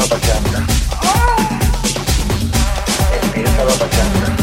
La pachanga. Empieza la pachanga.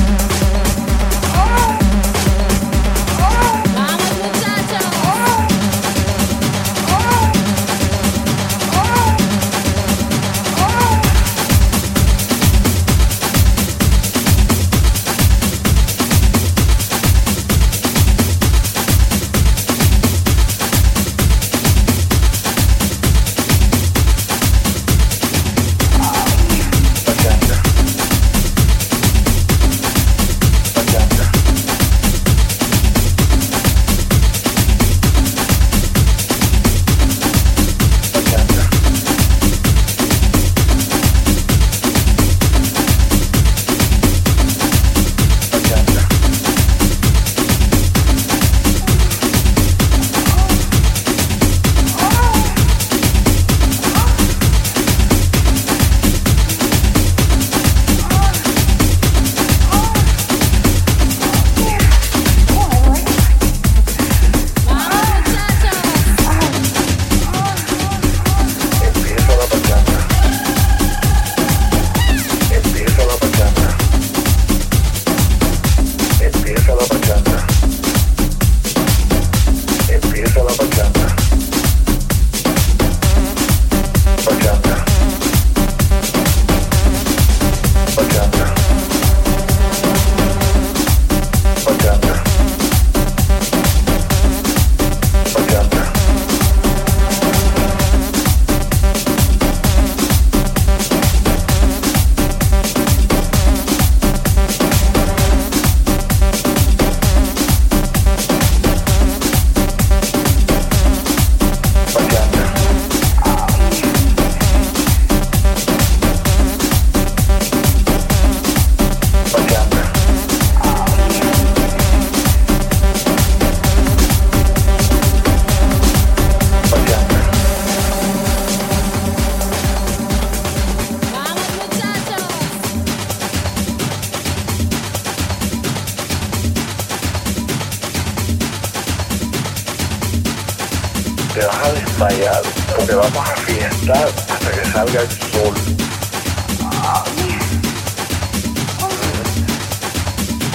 Te vas a desmayar porque vamos a fiestar hasta que salga el sol.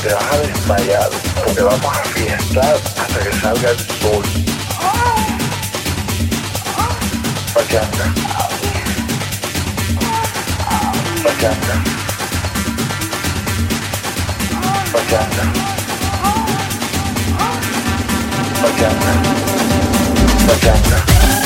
Te vas a desmayar porque vamos a fiestar hasta que salga el sol. Pachanga. Pachanga. Pachanga. Pachanga. Madonna